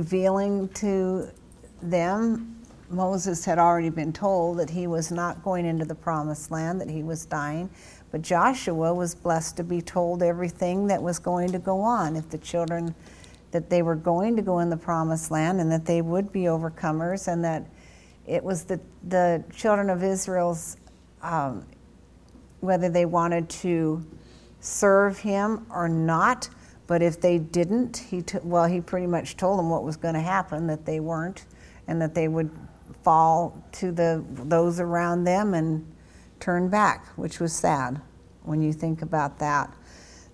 revealing to them. Moses had already been told that he was not going into the promised land, that he was dying. But Joshua was blessed to be told everything that was going to go on. If the children, that they were going to go in the promised land and that they would be overcomers, and that it was the, the children of Israel's, um, whether they wanted to serve him or not. But if they didn't, he t- well, he pretty much told them what was going to happen that they weren't, and that they would fall to the those around them and turn back, which was sad when you think about that.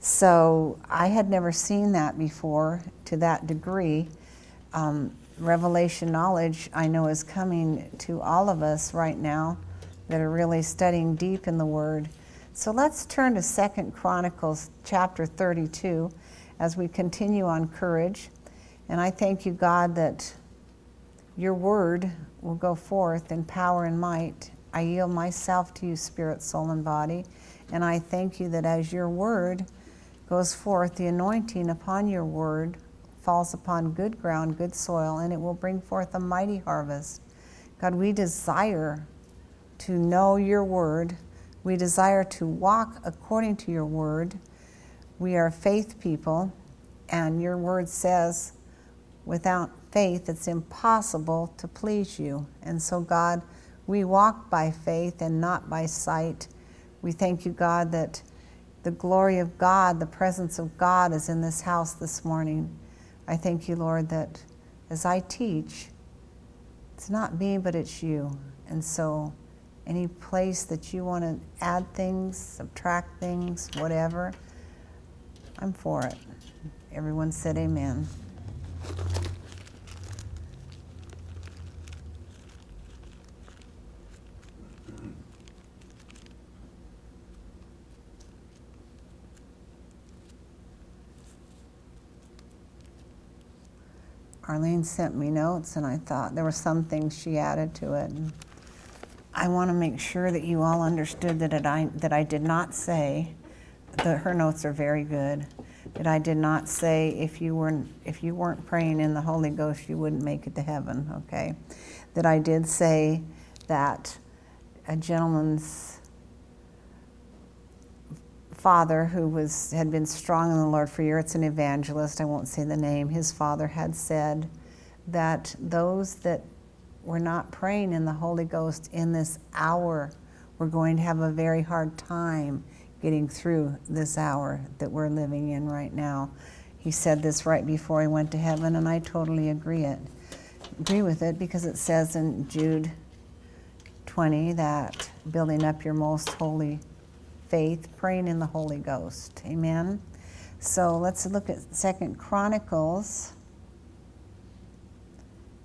So I had never seen that before to that degree. Um, revelation knowledge, I know, is coming to all of us right now that are really studying deep in the Word. So let's turn to Second Chronicles chapter 32 as we continue on courage. And I thank you, God, that your word will go forth in power and might. I yield myself to you, spirit, soul, and body. And I thank you that as your word goes forth, the anointing upon your word falls upon good ground, good soil, and it will bring forth a mighty harvest. God, we desire to know your word. We desire to walk according to your word. We are faith people, and your word says, without faith, it's impossible to please you. And so, God, we walk by faith and not by sight. We thank you, God, that the glory of God, the presence of God is in this house this morning. I thank you, Lord, that as I teach, it's not me, but it's you. And so, any place that you want to add things, subtract things, whatever, I'm for it. Everyone said amen. Arlene sent me notes, and I thought there were some things she added to it. And I want to make sure that you all understood that it, I that I did not say that her notes are very good. That I did not say if you weren't if you weren't praying in the Holy Ghost, you wouldn't make it to heaven. Okay, that I did say that a gentleman's father, who was, had been strong in the Lord for years, it's an evangelist, I won't say the name, his father had said that those that were not praying in the Holy Ghost in this hour were going to have a very hard time getting through this hour that we're living in right now. He said this right before he went to heaven, and I totally agree it. Agree with it because it says in Jude 20 that building up your most holy faith, praying in the Holy Ghost. Amen. So let's look at Second Chronicles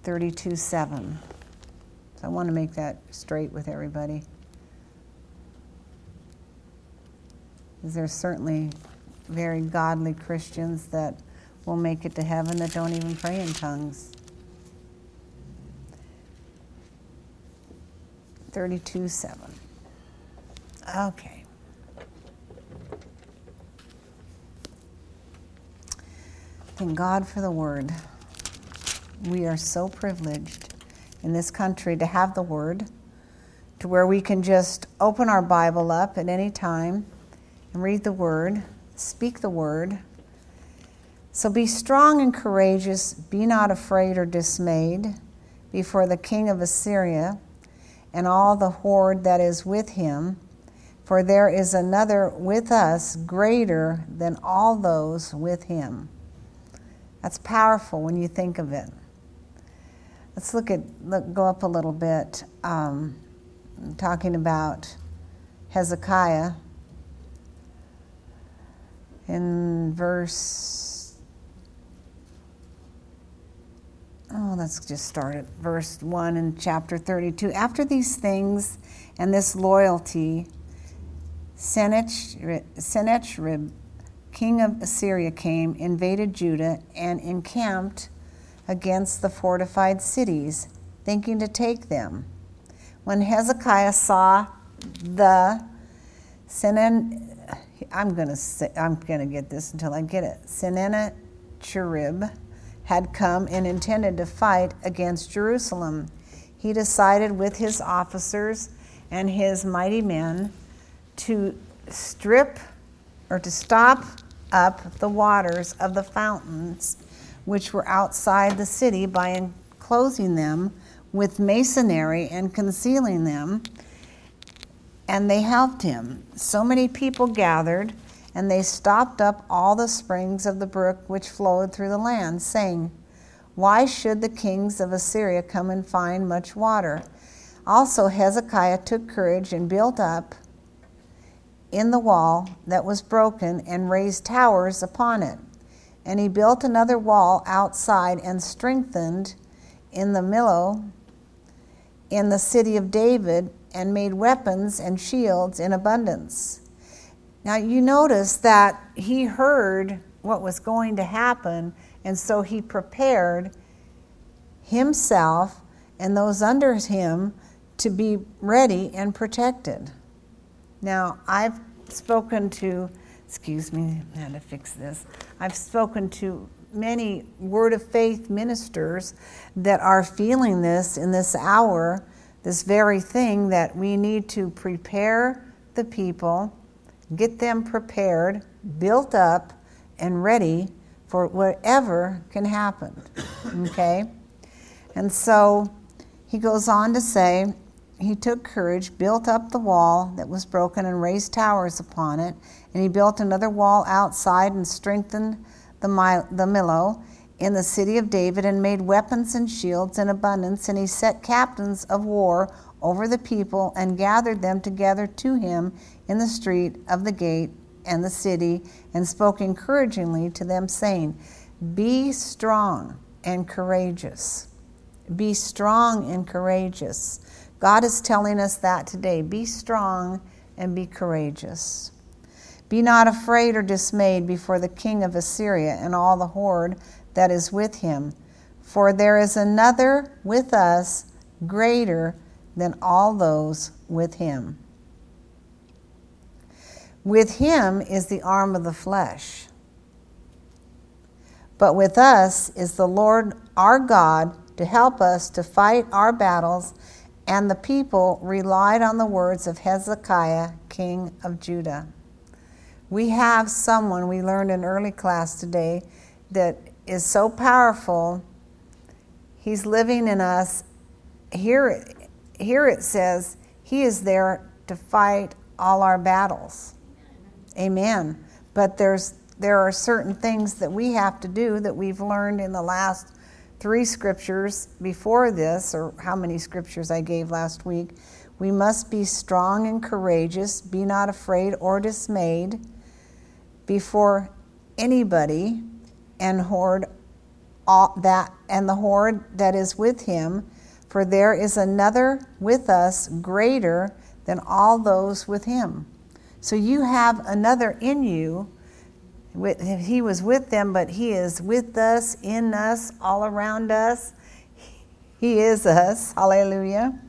32 7. So I want to make that straight with everybody. There's certainly very godly Christians that will make it to heaven that don't even pray in tongues. 32 7. Okay. Thank God for the word. We are so privileged in this country to have the word, to where we can just open our Bible up at any time and read the word, speak the word. So be strong and courageous, be not afraid or dismayed before the king of Assyria and all the horde that is with him, for there is another with us greater than all those with him. That's powerful when you think of it. Let's look at look, go up a little bit, um, talking about Hezekiah in verse. Oh, let's just start at verse 1 in chapter 32. After these things and this loyalty, Sennacherib king of Assyria came, invaded Judah, and encamped against the fortified cities, thinking to take them. When Hezekiah saw the I'm going to I'm going to get this until I get it. Sennacherib had come and intended to fight against Jerusalem. He decided with his officers and his mighty men to strip or to stop up the waters of the fountains which were outside the city by enclosing them with masonry and concealing them. And they helped him. So many people gathered, and they stopped up all the springs of the brook which flowed through the land, saying, Why should the kings of Assyria come and find much water? Also, Hezekiah took courage and built up in the wall that was broken and raised towers upon it. And he built another wall outside and strengthened in the Millo in the city of David and made weapons and shields in abundance. Now you notice that he heard what was going to happen, and so he prepared himself and those under him to be ready and protected. Now, I've spoken to, excuse me, I had to fix this. I've spoken to many Word of Faith ministers that are feeling this in this hour, this very thing that we need to prepare the people, get them prepared, built up, and ready for whatever can happen. Okay? And so he goes on to say, he took courage, built up the wall that was broken, and raised towers upon it. And he built another wall outside and strengthened the, the Millo in the city of David, and made weapons and shields in abundance. And he set captains of war over the people and gathered them together to him in the street of the gate and the city, and spoke encouragingly to them, saying, Be strong and courageous. Be strong and courageous. God is telling us that today. Be strong and be courageous. Be not afraid or dismayed before the king of Assyria and all the horde that is with him, for there is another with us greater than all those with him. With him is the arm of the flesh. But with us is the Lord our God to help us to fight our battles and the people relied on the words of Hezekiah, king of Judah. We have someone we learned in early class today that is so powerful. He's living in us. Here, here it says, He is there to fight all our battles. Amen. But there's, there are certain things that we have to do that we've learned in the last three scriptures before this, or how many scriptures I gave last week. We must be strong and courageous, be not afraid or dismayed before anybody, and all that and the horde that is with him, for there is another with us greater than all those with him. So you have another in you he was with them, but He is with us, in us, all around us. He is us. Hallelujah.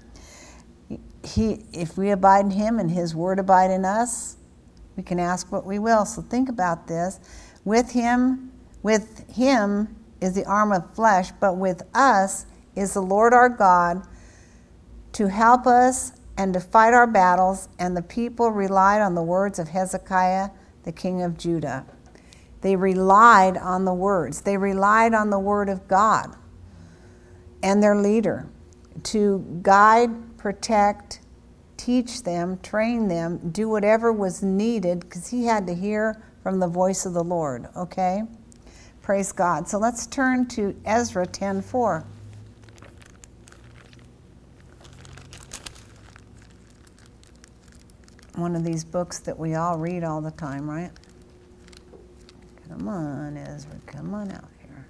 He, if we abide in Him and His Word abide in us, we can ask what we will. So think about this. With Him, with Him is the arm of flesh, but with us is the Lord our God to help us and to fight our battles. And the people relied on the words of Hezekiah, the king of Judah. They relied on the words, they relied on the word of God and their leader to guide, protect, teach them, train them, do whatever was needed because he had to hear from the voice of the Lord, okay? Praise God. So let's turn to Ezra 10:4. One of these books that we all read all the time, right? Come on, Ezra, come on out here.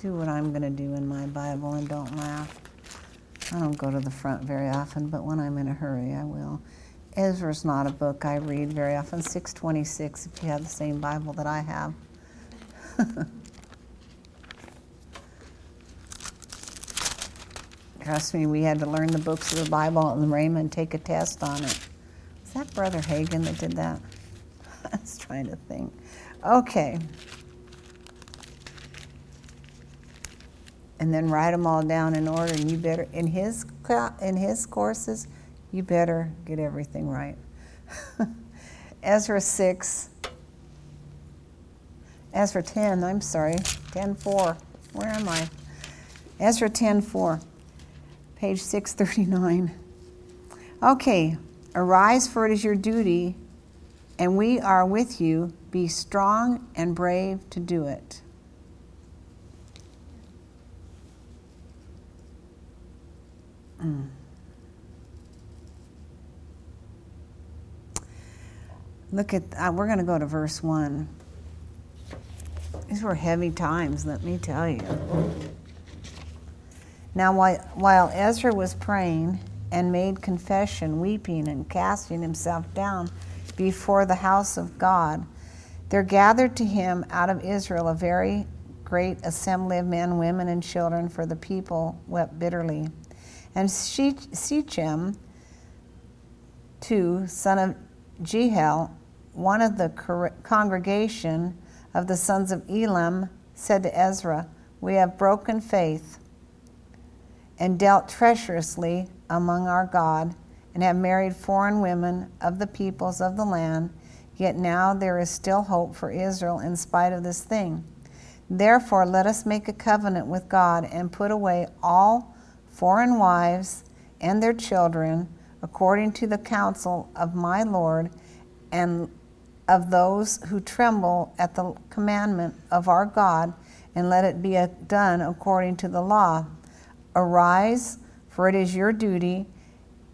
Do what I'm going to do in my Bible and don't laugh. I don't go to the front very often, but when I'm in a hurry, I will. Ezra's not a book I read very often. 626 if you have the same Bible that I have. Trust me, we had to learn the books of the Bible and Raymond take a test on it. Is that Brother Hagin that did that? I was trying to think. Okay. And then write them all down in order. And you better in his in his courses, you better get everything right. Ezra six. Ezra ten. I'm sorry, ten four. Where am I? Ezra ten four page 639. Okay, arise, for it is your duty, and we are with you. Be strong and brave to do it. Mm. Look at, uh, we're going to go to verse 1. These were heavy times, let me tell you. Now, while Ezra was praying and made confession, weeping and casting himself down before the house of God, there gathered to him out of Israel a very great assembly of men, women, and children, for the people wept bitterly. And Shechem, too, son of Jehiel, one of the congregation of the sons of Elam, said to Ezra, We have broken faith and dealt treacherously among our God, and have married foreign women of the peoples of the land, yet now there is still hope for Israel in spite of this thing. Therefore, let us make a covenant with God and put away all foreign wives and their children, according to the counsel of my Lord and of those who tremble at the commandment of our God, and let it be done according to the law Arise, for it is your duty,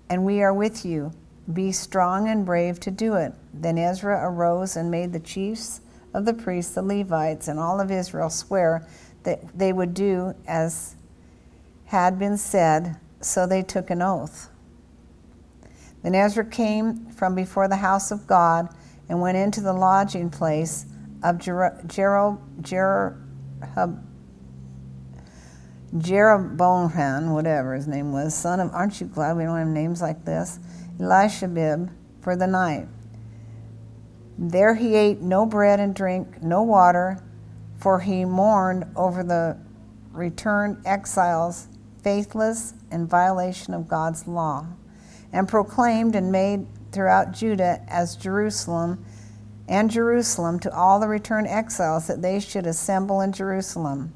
and we are with you. Be strong and brave to do it. Then Ezra arose and made the chiefs of the priests, the Levites, and all of Israel swear that they would do as had been said, so they took an oath. Then Ezra came from before the house of God and went into the lodging place of Jeroboam. Jeroboam, whatever his name was, son of, aren't you glad we don't have names like this? Elishabib, for the night. There he ate no bread and drink, no water, for he mourned over the returned exiles, faithless in violation of God's law, and proclaimed and made throughout Judah as Jerusalem and Jerusalem to all the returned exiles that they should assemble in Jerusalem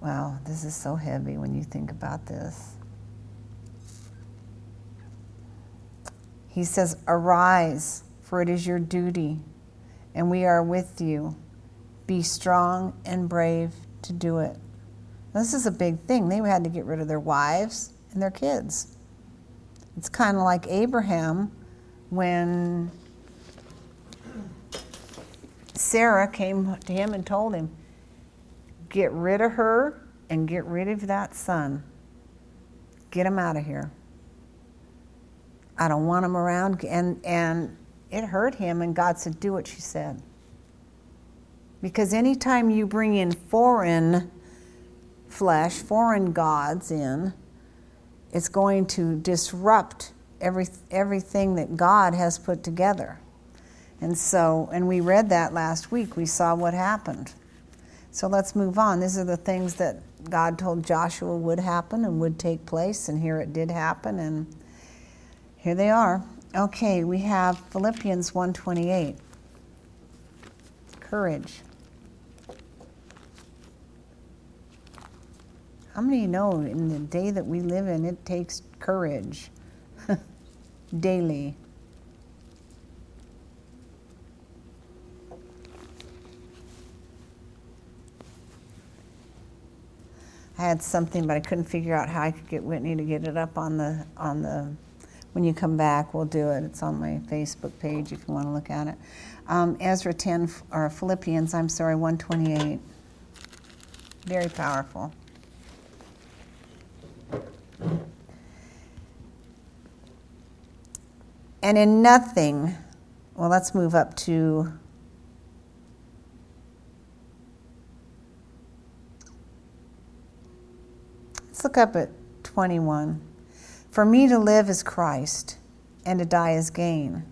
Wow, this is so heavy when you think about this. He says, Arise, for it is your duty, and we are with you. Be strong and brave to do it. This is a big thing. They had to get rid of their wives and their kids. It's kind of like Abraham when Sarah came to him and told him, Get rid of her and get rid of that son. Get him out of here. I don't want him around. And, and it hurt him, and God said, Do what she said. Because anytime you bring in foreign flesh, foreign gods in, it's going to disrupt every, everything that God has put together. And so, and we read that last week. We saw what happened. So let's move on. These are the things that God told Joshua would happen and would take place, and here it did happen, and here they are. Okay, we have Philippians 128. Courage. How many know in the day that we live in, it takes courage daily? I had something, but I couldn't figure out how I could get Whitney to get it up on the on the. When you come back, we'll do it. It's on my Facebook page if you want to look at it. Um, Ezra 10 or Philippians, I'm sorry, 128. Very powerful. And in nothing, well, let's move up to Let's look up at 21. For me to live is Christ, and to die is gain.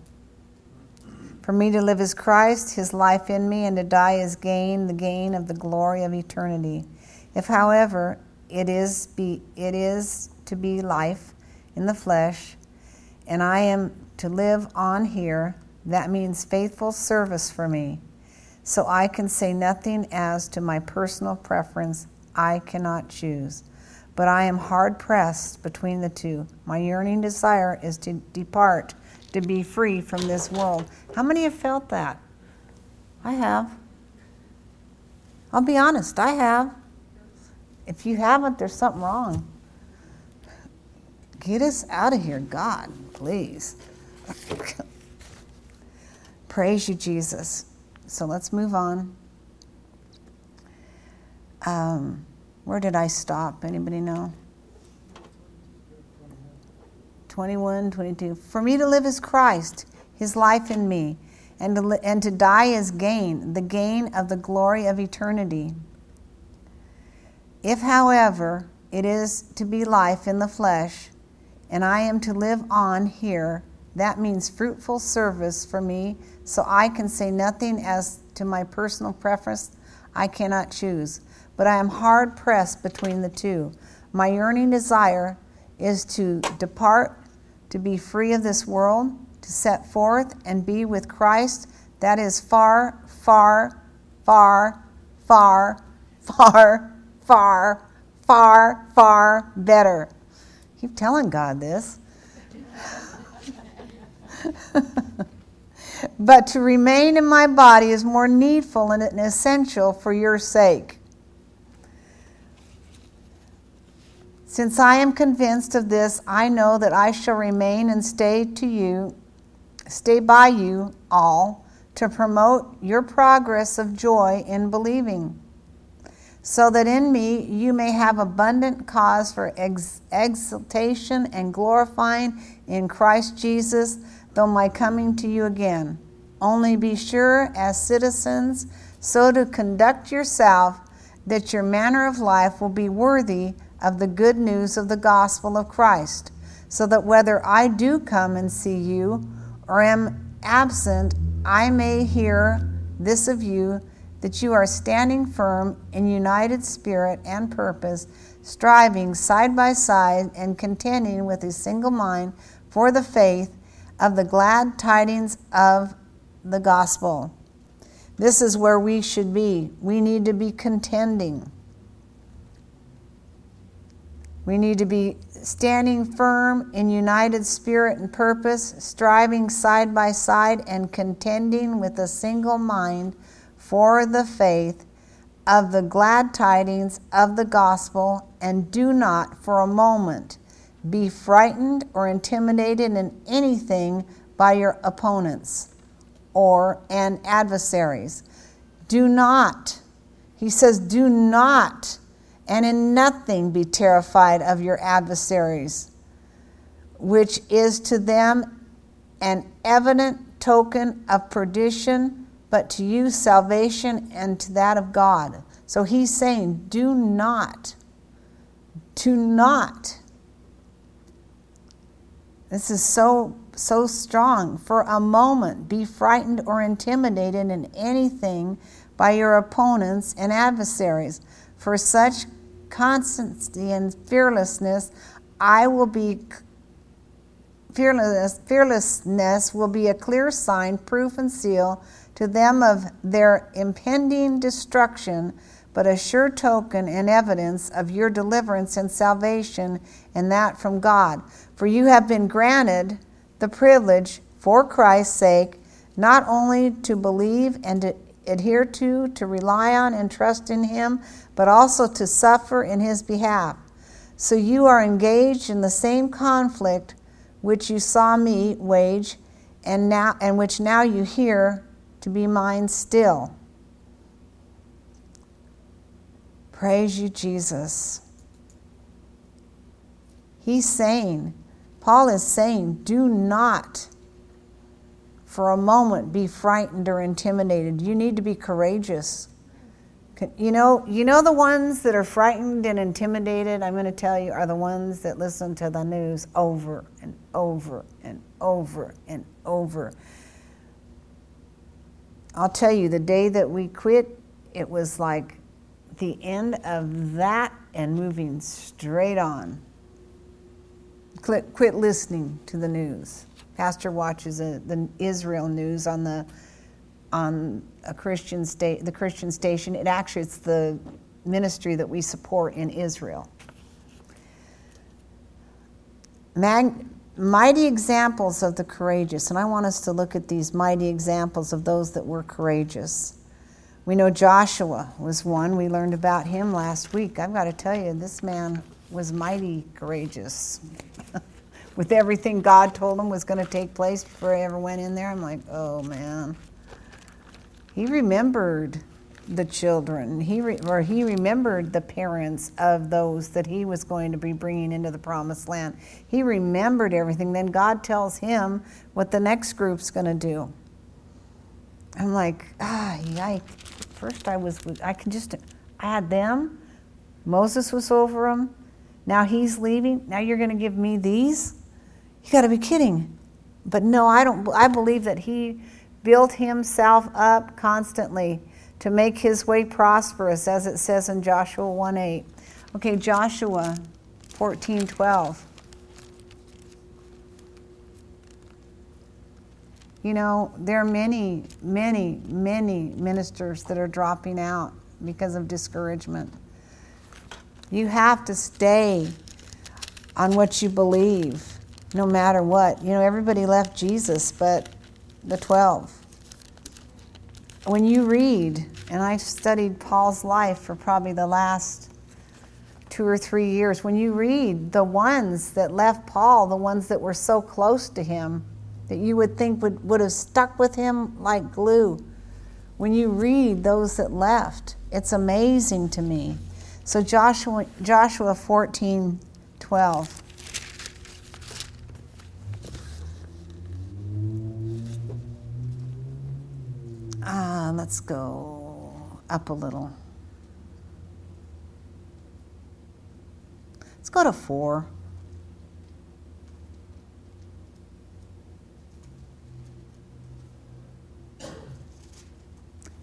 For me to live is Christ, his life in me, and to die is gain, the gain of the glory of eternity. If, however, it is, be, it is to be life in the flesh, and I am to live on here, that means faithful service for me. So I can say nothing as to my personal preference. I cannot choose. But I am hard pressed between the two. My yearning desire is to depart, to be free from this world. How many have felt that? I have. I'll be honest, I have. If you haven't, there's something wrong. Get us out of here, God, please. Praise you, Jesus. So let's move on. Um, where did I stop? Anybody know? 21, 22. For me to live is Christ, his life in me, and to, li- and to die is gain, the gain of the glory of eternity. If, however, it is to be life in the flesh, and I am to live on here, that means fruitful service for me, so I can say nothing as to my personal preference. I cannot choose. But I am hard pressed between the two. My yearning desire is to depart, to be free of this world, to set forth and be with Christ. That is far, far, far, far, far, far, far, far better. Keep telling God this. but to remain in my body is more needful and essential for your sake. Since I am convinced of this, I know that I shall remain and stay to you, stay by you all, to promote your progress of joy in believing so that in me you may have abundant cause for ex- exultation and glorifying in Christ Jesus, though my coming to you again. Only be sure, as citizens, so to conduct yourself that your manner of life will be worthy of the good news of the gospel of Christ, so that whether I do come and see you or am absent, I may hear this of you that you are standing firm in united spirit and purpose, striving side by side and contending with a single mind for the faith of the glad tidings of the gospel. This is where we should be. We need to be contending. We need to be standing firm in united spirit and purpose, striving side by side and contending with a single mind for the faith of the glad tidings of the gospel, and do not for a moment be frightened or intimidated in anything by your opponents or and adversaries. Do not, he says, do not and in nothing be terrified of your adversaries, which is to them an evident token of perdition but to you salvation and to that of God. So he's saying, do not, do not. This is so so strong. For a moment, be frightened or intimidated in anything by your opponents and adversaries. For such constancy and fearlessness, I will be fearlessness, fearlessness will be a clear sign, proof, and seal to them of their impending destruction, but a sure token and evidence of your deliverance and salvation, and that from God. For you have been granted the privilege, for Christ's sake, not only to believe and to adhere to, to rely on and trust in Him, but also to suffer in His behalf. So you are engaged in the same conflict which you saw me wage, and now and which now you hear to be mine still. Praise you, Jesus. He's saying, Paul is saying, do not for a moment be frightened or intimidated. You need to be courageous You know, you know the ones that are frightened and intimidated, I'm going to tell you, are the ones that listen to the news over and over and over and over. I'll tell you, the day that we quit, it was like the end of that and moving straight on. Quit, quit listening to the news. Pastor watches a, the Israel news on the on a Christian state, the Christian station. It actually it's the ministry that we support in Israel. Mag, mighty examples of the courageous, and I want us to look at these mighty examples of those that were courageous. We know Joshua was one. We learned about him last week. I've got to tell you, this man was mighty courageous. With everything God told him was going to take place before he ever went in there, I'm like, oh man. He remembered the children. He re, or he remembered the parents of those that he was going to be bringing into the promised land. He remembered everything. Then God tells him what the next group's going to do. I'm like, ah, yike. First, I was, I can just, I had them. Moses was over them. Now he's leaving. Now you're going to give me these? You got to be kidding. But no, I don't. I believe that he built himself up constantly to make his way prosperous, as it says in Joshua 1 8. Okay, Joshua 14 12. You know, there are many, many, many ministers that are dropping out because of discouragement. You have to stay on what you believe, no matter what. You know, everybody left Jesus, but the 12. When you read, and I've studied Paul's life for probably the last two or three years, when you read the ones that left Paul, the ones that were so close to him, that you would think would, would have stuck with him like glue, when you read those that left, it's amazing to me. So Joshua, Joshua 14, 12. Uh, let's go up a little. Let's go to four.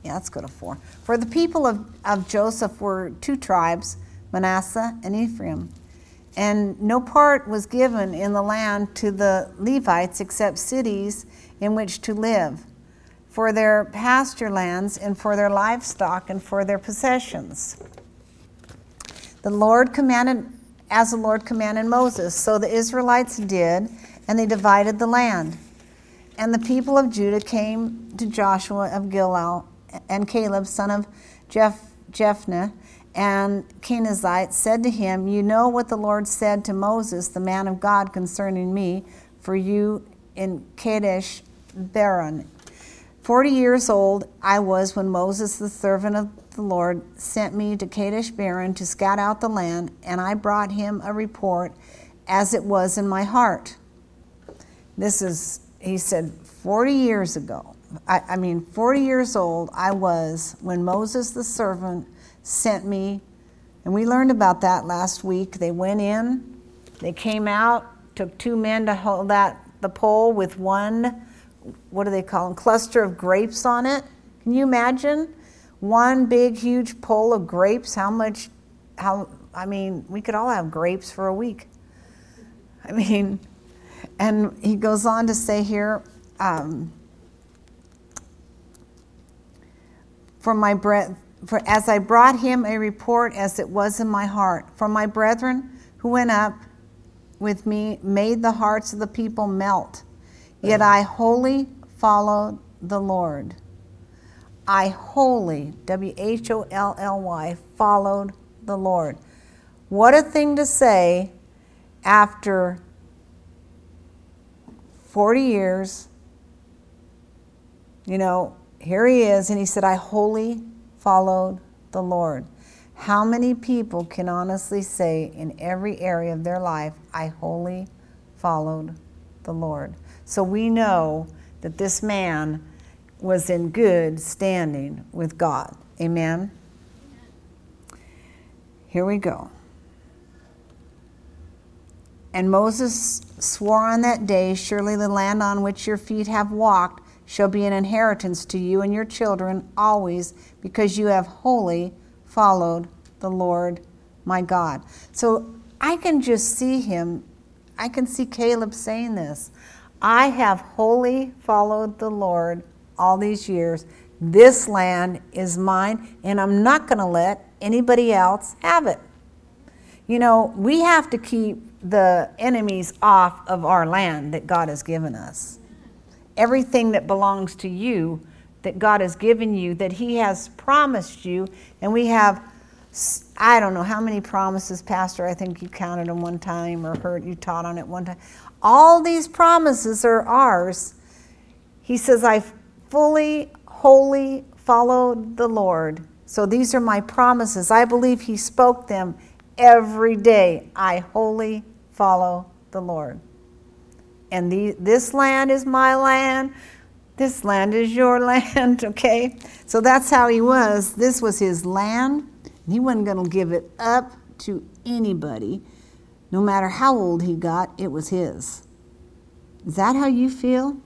Yeah, let's go to four. For the people of, of Joseph were two tribes, Manasseh and Ephraim. And no part was given in the land to the Levites except cities in which to live for their pasture lands and for their livestock and for their possessions. The Lord commanded, as the Lord commanded Moses, so the Israelites did, and they divided the land. And the people of Judah came to Joshua of Gilgal and Caleb, son of Jeph- and Kenizzite said to him, You know what the Lord said to Moses, the man of God, concerning me, for you in Kadesh Barnea 40 years old I was when Moses, the servant of the Lord, sent me to Kadesh Barnea to scout out the land, and I brought him a report as it was in my heart. This is, he said, 40 years ago. I, I mean, 40 years old I was when Moses, the servant, sent me. And we learned about that last week. They went in, they came out, took two men to hold that the pole with one what do they call them, cluster of grapes on it. Can you imagine one big, huge pole of grapes? How much, how, I mean, we could all have grapes for a week. I mean, and he goes on to say here, um, for my breath, for as I brought him a report as it was in my heart, for my brethren who went up with me made the hearts of the people melt Yet I wholly followed the Lord. I wholly, W H O L L Y, followed the Lord. What a thing to say after 40 years. You know, here he is, and he said, I wholly followed the Lord. How many people can honestly say in every area of their life, I wholly followed the Lord? So we know that this man was in good standing with God. Amen. Here we go. And Moses swore on that day, Surely the land on which your feet have walked shall be an inheritance to you and your children always, because you have wholly followed the Lord my God. So I can just see him, I can see Caleb saying this. I have wholly followed the Lord all these years. This land is mine, and I'm not going to let anybody else have it. You know, we have to keep the enemies off of our land that God has given us. Everything that belongs to you, that God has given you, that He has promised you, and we have, I don't know how many promises, Pastor, I think you counted them one time or heard you taught on it one time. All these promises are ours. He says, I fully, wholly followed the Lord. So these are my promises. I believe He spoke them every day. I wholly follow the Lord. And the, this land is my land. This land is your land, okay? So that's how he was. This was his land. He wasn't going to give it up to anybody. No matter how old he got, it was his. Is that how you feel?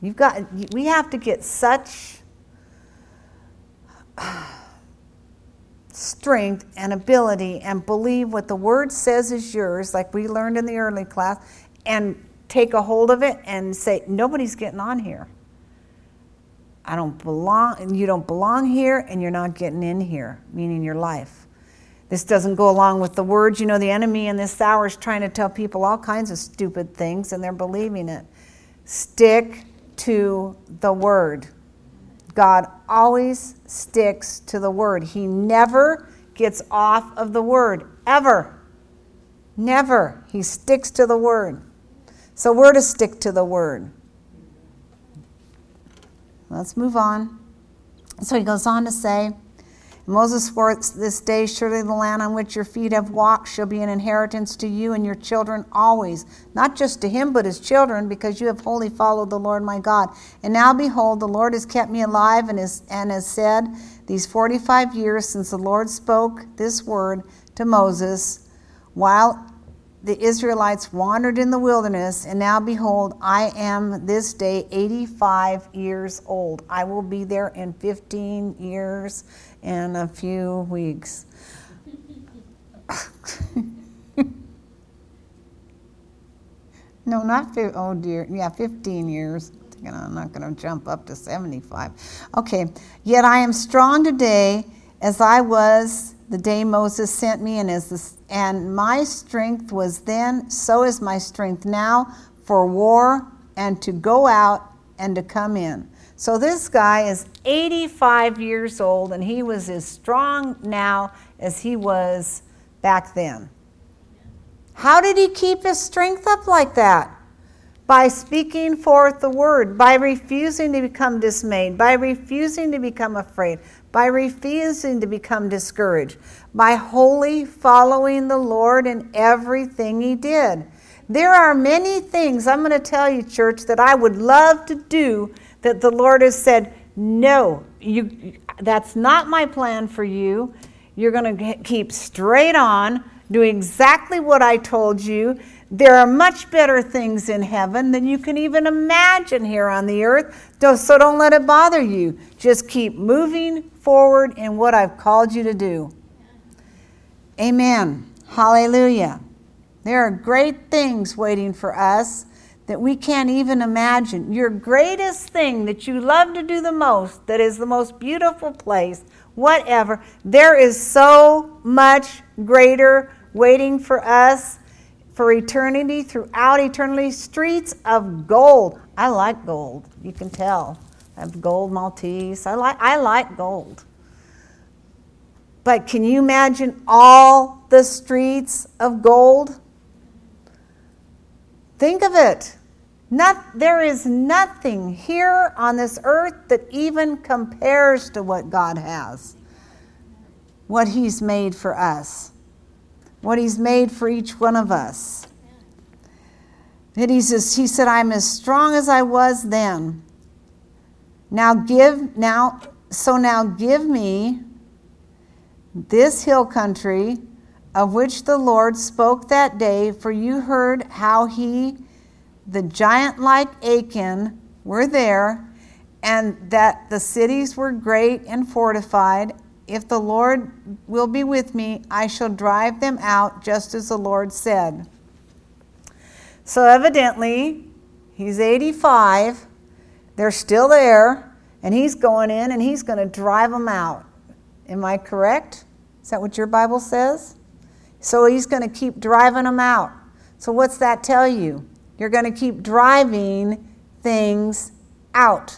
You've got we have to get such strength and ability and believe what the word says is yours, like we learned in the early class, and take a hold of it and say, nobody's getting on here. I don't belong, and you don't belong here, and you're not getting in here, meaning your life. This doesn't go along with the words. You know, the enemy in this hour is trying to tell people all kinds of stupid things, and they're believing it. Stick to the word. God always sticks to the word. He never gets off of the word, ever. Never. He sticks to the word. So we're to stick to the word. Let's move on. So he goes on to say, Moses swore this day, Surely the land on which your feet have walked shall be an inheritance to you and your children always. Not just to him, but his children, because you have wholly followed the Lord my God. And now behold, the Lord has kept me alive and has, and has said, These 45 years since the Lord spoke this word to Moses, while the Israelites wandered in the wilderness, and now behold, I am this day 85 years old. I will be there in 15 years and a few weeks. no, not 50, oh dear, yeah, 15 years. I'm not going to jump up to 75. Okay, yet I am strong today as I was the day Moses sent me, and as the, and my strength was then, so is my strength now for war and to go out and to come in. So this guy is 85 years old, and he was as strong now as he was back then. How did he keep his strength up like that? By speaking forth the word, by refusing to become dismayed, by refusing to become afraid, by refusing to become discouraged, by wholly following the Lord in everything he did. There are many things, I'm going to tell you, church, that I would love to do that the Lord has said, No, you, that's not my plan for you. You're going to keep straight on, do exactly what I told you. There are much better things in heaven than you can even imagine here on the earth. So don't let it bother you. Just keep moving forward in what I've called you to do. Amen. Hallelujah. There are great things waiting for us that we can't even imagine. Your greatest thing that you love to do the most, that is the most beautiful place, whatever, there is so much greater waiting for us for eternity, throughout eternity, streets of gold. I like gold. You can tell. I have gold Maltese. I like, I like gold. But can you imagine all the streets of gold? Think of it. Not, there is nothing here on this earth that even compares to what God has, what He's made for us what He's made for each one of us. And he says, He said, I'm as strong as I was then. Now give, now, so now give me this hill country of which the Lord spoke that day, for you heard how he, the giant like Achan, were there, and that the cities were great and fortified. If the Lord will be with me, I shall drive them out, just as the Lord said. So, evidently, he's 85, they're still there, and he's going in and he's going to drive them out. Am I correct? Is that what your Bible says? So he's going to keep driving them out. So, what's that tell you? You're going to keep driving things out.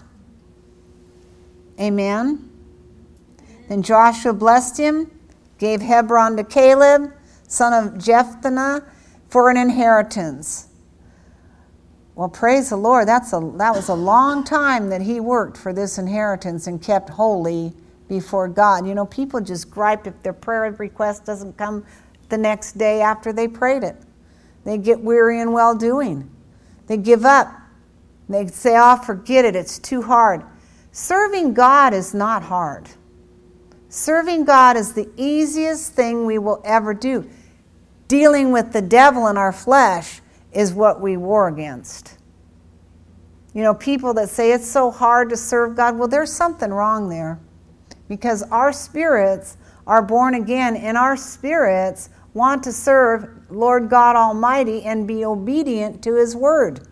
Amen. Then Joshua blessed him, gave Hebron to Caleb, son of Jephunneh, for an inheritance. Well, praise the Lord. That's a, that was a long time that he worked for this inheritance and kept holy before God. You know, people just gripe if their prayer request doesn't come the next day after they prayed it. They get weary in well doing. They give up. They say, oh, forget it, it's too hard. Serving God is not hard. Serving God is the easiest thing we will ever do. Dealing with the devil in our flesh is what we war against. You know, people that say it's so hard to serve God, well, there's something wrong there. Because our spirits are born again, and our spirits want to serve Lord God Almighty and be obedient to His word.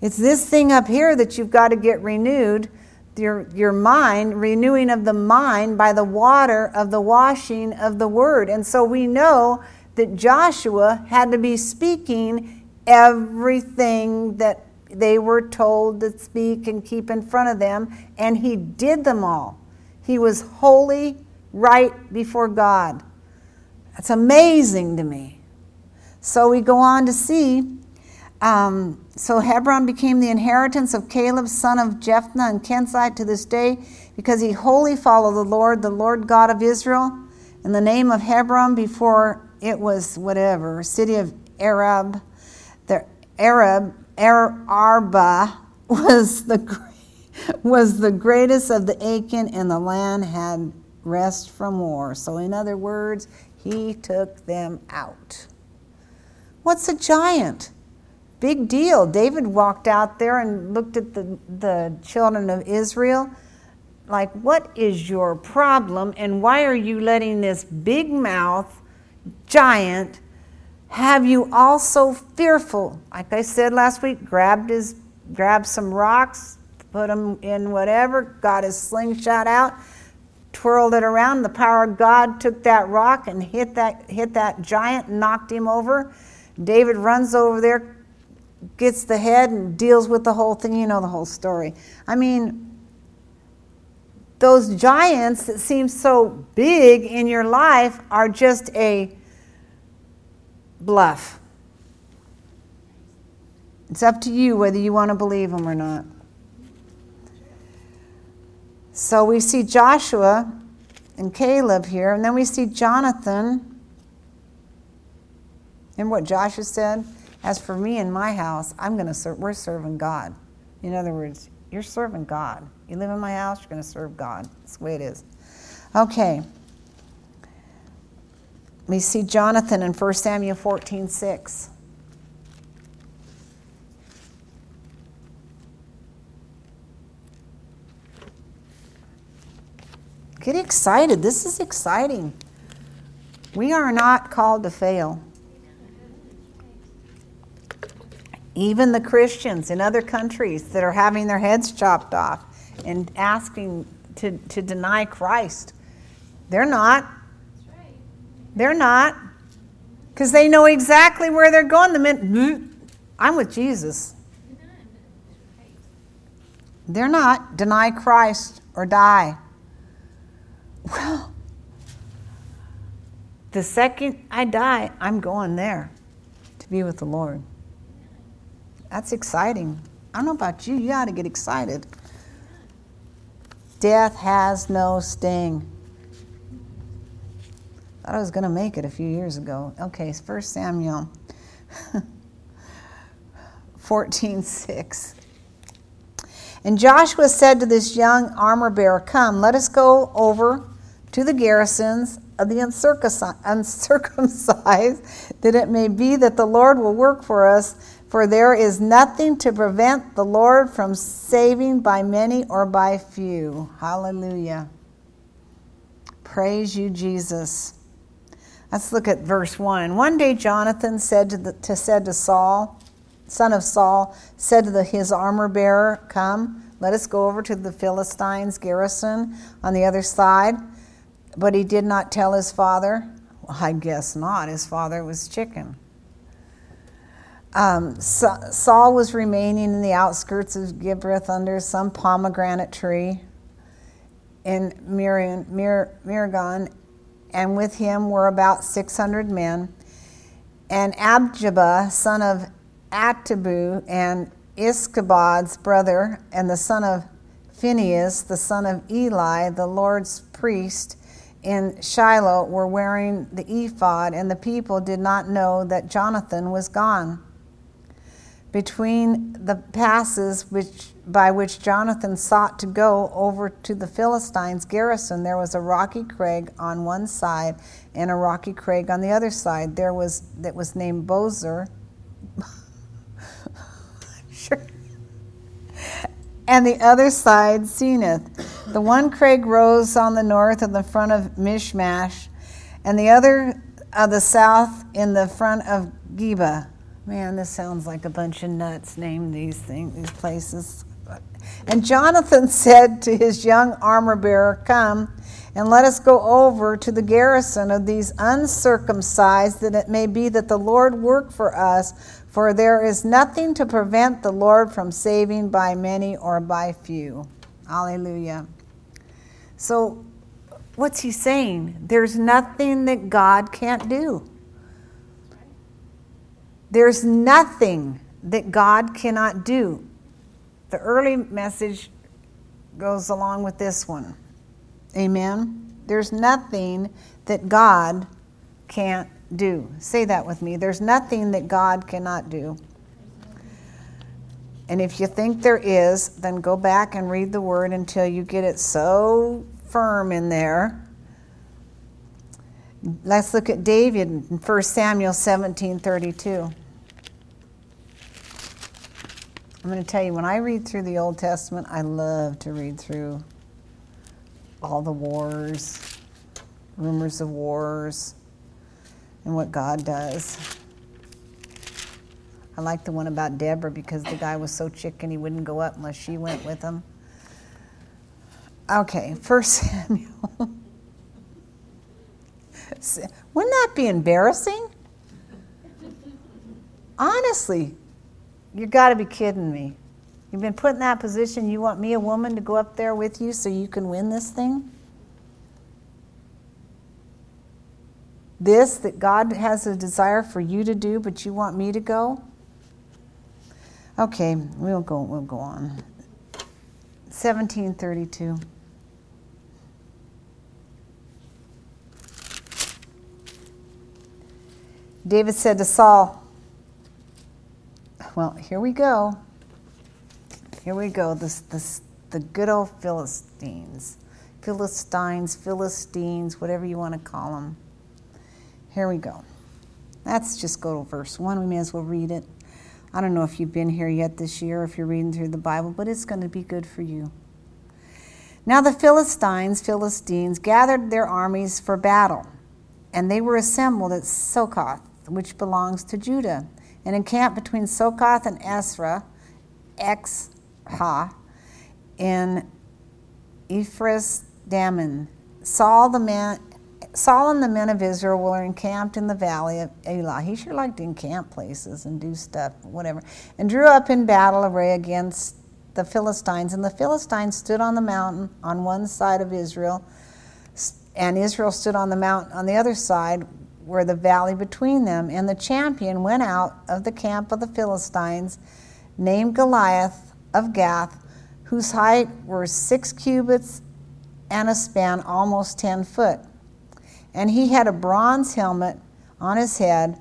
It's this thing up here that you've got to get renewed your, your mind, renewing of the mind by the water of the washing of the word. And so we know that Joshua had to be speaking everything that they were told to speak and keep in front of them, and he did them all. He was holy right before God. That's amazing to me. So we go on to see. Um, so Hebron became the inheritance of Caleb, son of Jephunneh and Kenizzite to this day, because he wholly followed the Lord, the Lord God of Israel. And the name of Hebron before it was whatever, city of Arab, the Arab, Arba was the was the greatest of the Achan, and the land had rest from war. So, in other words, he took them out. What's a giant? Big deal. David walked out there and looked at the, the children of Israel like, What is your problem? And why are you letting this big mouth giant have you all so fearful? Like I said last week, grabbed his grabbed some rocks, put them in whatever, got his slingshot out, twirled it around. The power of God took that rock and hit that, hit that giant, knocked him over. David runs over there, gets the head, and deals with the whole thing. You know the whole story. I mean, those giants that seem so big in your life are just a bluff. It's up to you whether you want to believe them or not. So we see Joshua and Caleb here, and then we see Jonathan. And what Joshua said? As for me and my house, I'm going to serve, we're serving God. In other words, you're serving God. You live in my house, you're going to serve God. That's the way it is. Okay. We see Jonathan in 1 Samuel 14 6. Get excited. This is exciting. We are not called to fail. Even the Christians in other countries that are having their heads chopped off and asking to, to deny Christ, they're not. They're not. Because they know exactly where they're going the minute mm, I'm with Jesus. They're not. Deny Christ or die. Well, the second I die, I'm going there to be with the Lord. That's exciting. I don't know about you, you got to get excited. Death has no sting. Thought I was going to make it a few years ago. Okay, First Samuel 14 6. And Joshua said to this young armor bearer, Come, let us go over to the garrisons of the uncircumcised, that it may be that the Lord will work for us. For there is nothing to prevent the Lord from saving by many or by few. Hallelujah. Praise you, Jesus. Let's look at verse 1. One day Jonathan said to, the, to, said to Saul, son of Saul, said to the, his armor bearer, Come, let us go over to the Philistines' garrison on the other side. But he did not tell his father. Well, I guess not. His father was chicken. Um, Saul was remaining in the outskirts of Gibeah under some pomegranate tree in Migron, and with him were about 600 men. And Abijah, son of Ahitubu, and Ichabod's brother, and the son of Phinehas, the son of Eli, the Lord's priest, in Shiloh were wearing the ephod, and the people did not know that Jonathan was gone. Between the passes which, by which Jonathan sought to go over to the Philistines' garrison, there was a rocky crag on one side and a rocky crag on the other side. There was that was named Bozez. And the other side Seneh. The one crag rose on the north in the front of Michmash, and the other of the south in the front of Geba. Man, this sounds like a bunch of nuts. Name these things, these places. And Jonathan said to his young armor bearer, Come and let us go over to the garrison of these uncircumcised, that it may be that the Lord work for us for there is nothing to prevent the Lord from saving by many or by few. Hallelujah. So, what's he saying? There's nothing that God can't do. There's nothing that God cannot do. The early message goes along with this one. Amen. There's nothing that God can't do. Say that with me. There's nothing that God cannot do. And if you think there is, then go back and read the word until you get it so firm in there. Let's look at David in 1 Samuel 17 32. I'm going to tell you, when I read through the Old Testament, I love to read through all the wars, rumors of wars and what God does. I like the one about Deborah because the guy was so chicken he wouldn't go up unless she went with him. Okay, First Samuel. Wouldn't that be embarrassing? Honestly, you got to be kidding me. You've been put in that position. You want me, a woman, to go up there with you so you can win this thing? This that God has a desire for you to do, but you want me to go? Okay, we'll go we'll go on. 1732. David said to Saul, Well, here we go. Here we go. This, this, the good old Philistines. Philistines, Philistines, whatever you want to call them. Here we go. Let's just go to verse 1. We may as well read it. I don't know if you've been here yet this year, if you're reading through the Bible, but it's going to be good for you. Now the Philistines, Philistines, gathered their armies for battle, and they were assembled at Sokoth, which belongs to Judah, and encamped between Sokoth and Esra, ex Ha, in Ephraim Dammon. Saul the man Saul and the men of Israel were encamped in the valley of Elah. He sure liked to encamp places and do stuff, whatever. And drew up in battle array against the Philistines. And the Philistines stood on the mountain on one side of Israel, and Israel stood on the mountain on the other side, where the valley between them. And the champion went out of the camp of the Philistines, named Goliath of Gath, whose height were six cubits and a span almost ten foot and he had a bronze helmet on his head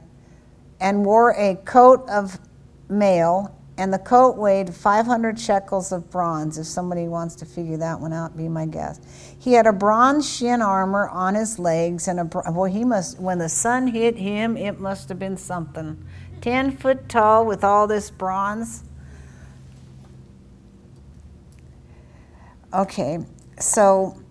and wore a coat of mail and the coat weighed 500 shekels of bronze. If somebody wants to figure that one out, be my guest. He had a bronze shin armor on his legs, and a boy, he must. When the sun hit him, it must have been something. Ten foot tall with all this bronze. Okay, so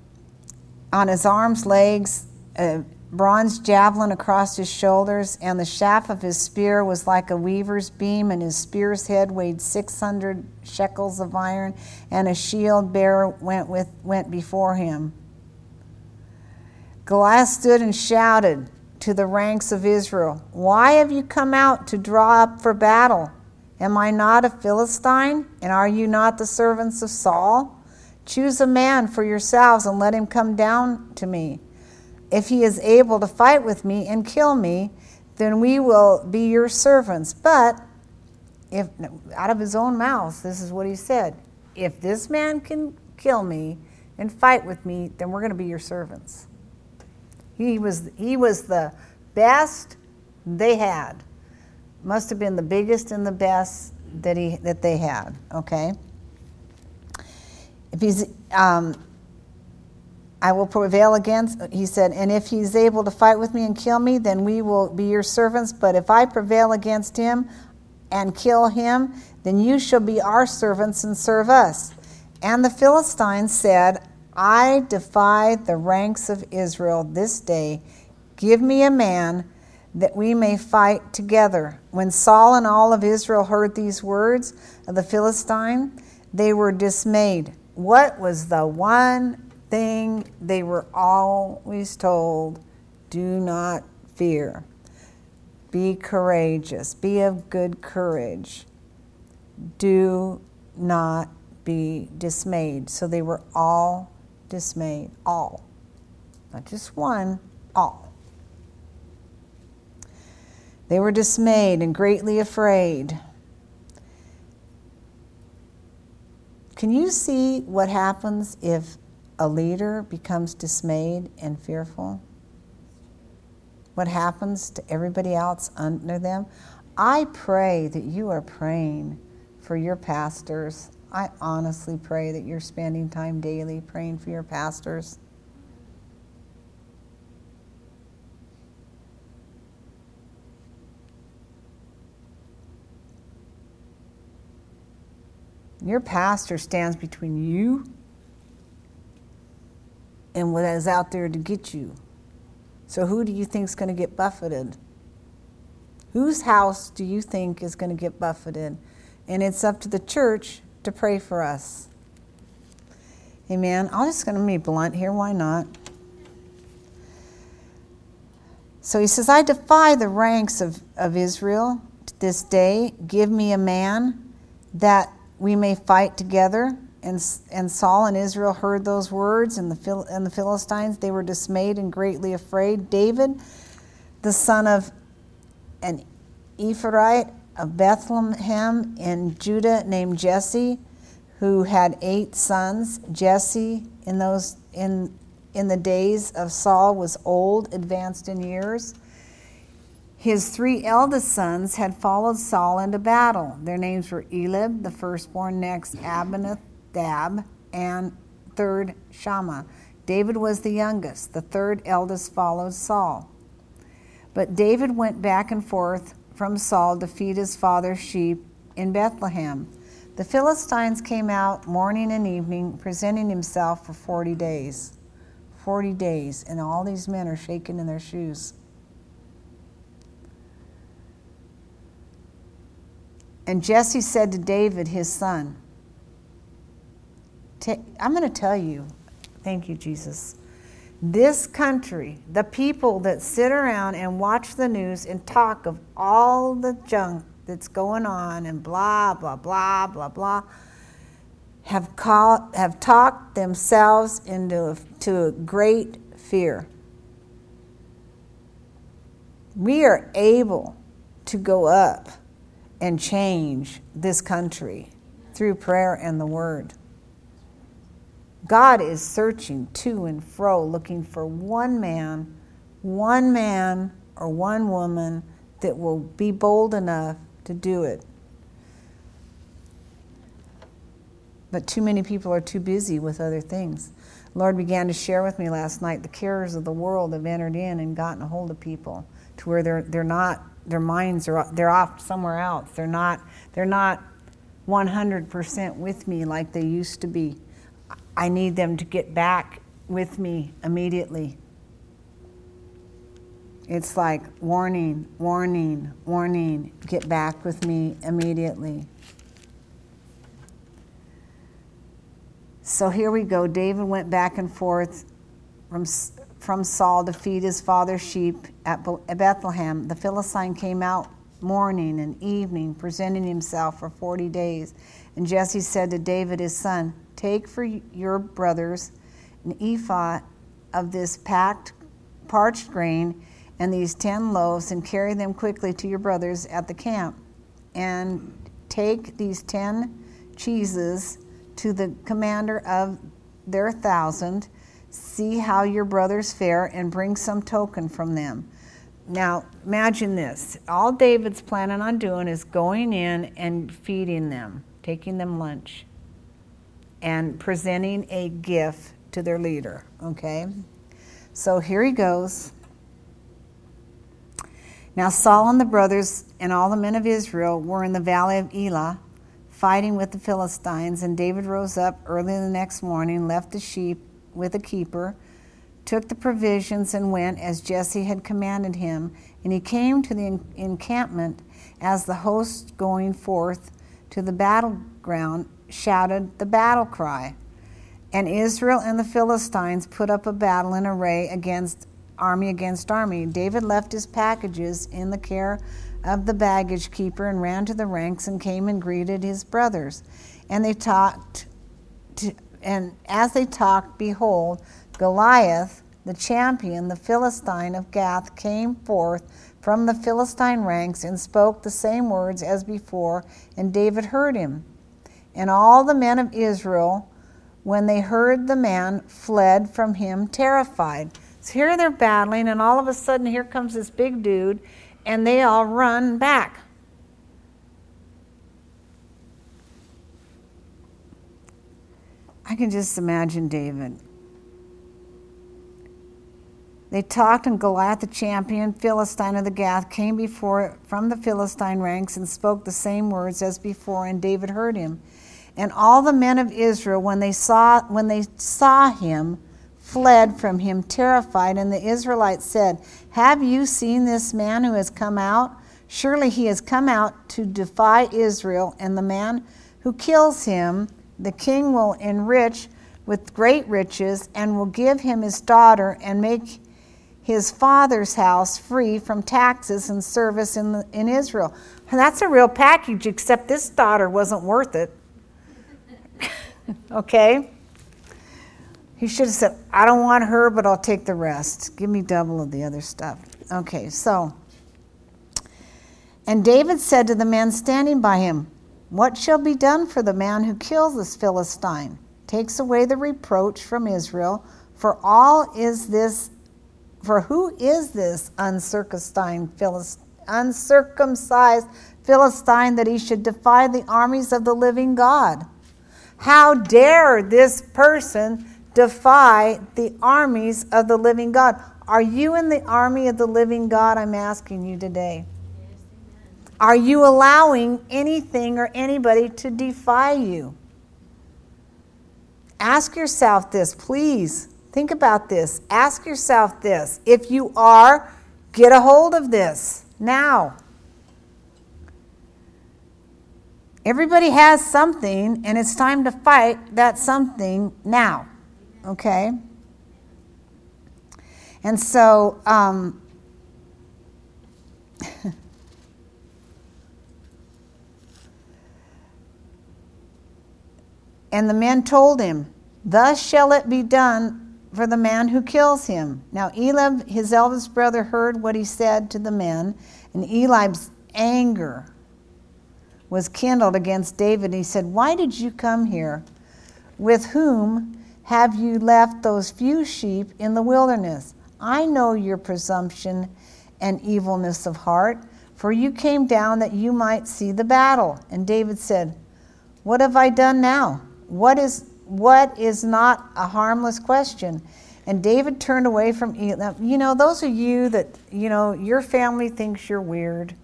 on his arms, legs, a bronze javelin across his shoulders, and the shaft of his spear was like a weaver's beam, and his spear's head weighed 600 shekels of iron, and a shield bearer went, with, went before him. Goliath stood and shouted to the ranks of Israel, Why have you come out to draw up for battle? Am I not a Philistine? And are you not the servants of Saul? Choose a man for yourselves and let him come down to me. If he is able to fight with me and kill me, then we will be your servants. But if out of his own mouth, this is what he said if this man can kill me and fight with me, then we're going to be your servants. He was, he was the best they had. Must have been the biggest and the best that, he, that they had, okay? If he's, um, I will prevail against, he said, and if he's able to fight with me and kill me, then we will be your servants. But if I prevail against him and kill him, then you shall be our servants and serve us. And the Philistines said, I defy the ranks of Israel this day. Give me a man that we may fight together. When Saul and all of Israel heard these words of the Philistine, they were dismayed what was the one thing they were always told? Do not fear. Be courageous. Be of good courage. Do not be dismayed. So they were all dismayed. All. Not just one, all. They were dismayed and greatly afraid. Can you see what happens if a leader becomes dismayed and fearful? What happens to everybody else under them? I pray that you are praying for your pastors. I honestly pray that you're spending time daily praying for your pastors. Your pastor stands between you and what is out there to get you. So, who do you think is going to get buffeted? Whose house do you think is going to get buffeted? And it's up to the church to pray for us. Amen. I'm just going to be blunt here. Why not? So he says, I defy the ranks of, of Israel this day. Give me a man that we may fight together. And, and Saul and Israel heard those words, and the, and the Philistines, they were dismayed and greatly afraid. David, the son of an Ephraite of Bethlehem in Judah, named Jesse, who had eight sons. Jesse, in, those, in, in the days of Saul, was old, advanced in years. His three eldest sons had followed Saul into battle. Their names were Eliab, the firstborn, next Abinadab, and third Shammah. David was the youngest. The third eldest followed Saul. But David went back and forth from Saul to feed his father's sheep in Bethlehem. The Philistines came out morning and evening, presenting himself for 40 days. 40 days, and all these men are shaking in their shoes. And Jesse said to David, his son, I'm going to tell you, thank you, Jesus. This country, the people that sit around and watch the news and talk of all the junk that's going on and blah, blah, blah, blah, blah, have, called, have talked themselves into to great fear. We are able to go up and change this country through prayer and the word. God is searching to and fro, looking for one man, one man or one woman that will be bold enough to do it. But too many people are too busy with other things. Lord began to share with me last night the cares of the world have entered in and gotten a hold of people to where they're, they're not, their minds are, they're off somewhere else. They're not, they're not 100% with me like they used to be. I need them to get back with me immediately. It's like warning, warning, warning, get back with me immediately. So here we go. David went back and forth from, from Saul to feed his father's sheep at Bethlehem. The Philistine came out morning and evening, presenting himself for 40 days. And Jesse said to David his son, Take for your brothers an ephah of this packed, parched grain and these ten loaves, and carry them quickly to your brothers at the camp. And take these ten cheeses to the commander of their thousand. See how your brothers fare, and bring some token from them. Now, imagine this. All David's planning on doing is going in and feeding them, taking them lunch, and presenting a gift to their leader. Okay? So here he goes. Now, Saul and the brothers and all the men of Israel were in the valley of Elah fighting with the Philistines, and David rose up early the next morning, left the sheep with a keeper took the provisions and went as Jesse had commanded him. And he came to the encampment as the host going forth to the battleground shouted the battle cry. And Israel and the Philistines put up a battle in array against army against army. David left his packages in the care of the baggage keeper and ran to the ranks and came and greeted his brothers. And they talked to, and as they talked, behold, Goliath, the champion, the Philistine of Gath, came forth from the Philistine ranks and spoke the same words as before, and David heard him. And all the men of Israel, when they heard the man, fled from him terrified. So here they're battling, and all of a sudden, here comes this big dude, and they all run back. I can just imagine David. They talked, and Goliath, the champion Philistine of the Gath, came before from the Philistine ranks and spoke the same words as before, and David heard him. And all the men of Israel, when they saw when they saw him, fled from him, terrified. And the Israelites said, Have you seen this man who has come out? Surely he has come out to defy Israel, and the man who kills him, the king will enrich with great riches, and will give him his daughter, and make his father's house free from taxes and service in, the, in Israel. And that's a real package, except this daughter wasn't worth it. okay? He should have said, I don't want her, but I'll take the rest. Give me double of the other stuff. Okay, so. And David said to the man standing by him, What shall be done for the man who kills this Philistine, takes away the reproach from Israel? For all is this for who is this uncircumcised Philistine that he should defy the armies of the living God? How dare this person defy the armies of the living God? Are you in the army of the living God? I'm asking you today. Are you allowing anything or anybody to defy you? Ask yourself this, please. Think about this. Ask yourself this. If you are, get a hold of this now. Everybody has something, and it's time to fight that something now. Okay? And so, um, and the men told him, Thus shall it be done for the man who kills him. Now Eliab, his eldest brother, heard what he said to the men, and Eliab's anger was kindled against David. He said, Why did you come here? With whom have you left those few sheep in the wilderness? I know your presumption and evilness of heart, for you came down that you might see the battle. And David said, What have I done now? What is, what is not a harmless question? And David turned away from Eliab. You know, those are you that, you know, your family thinks you're weird.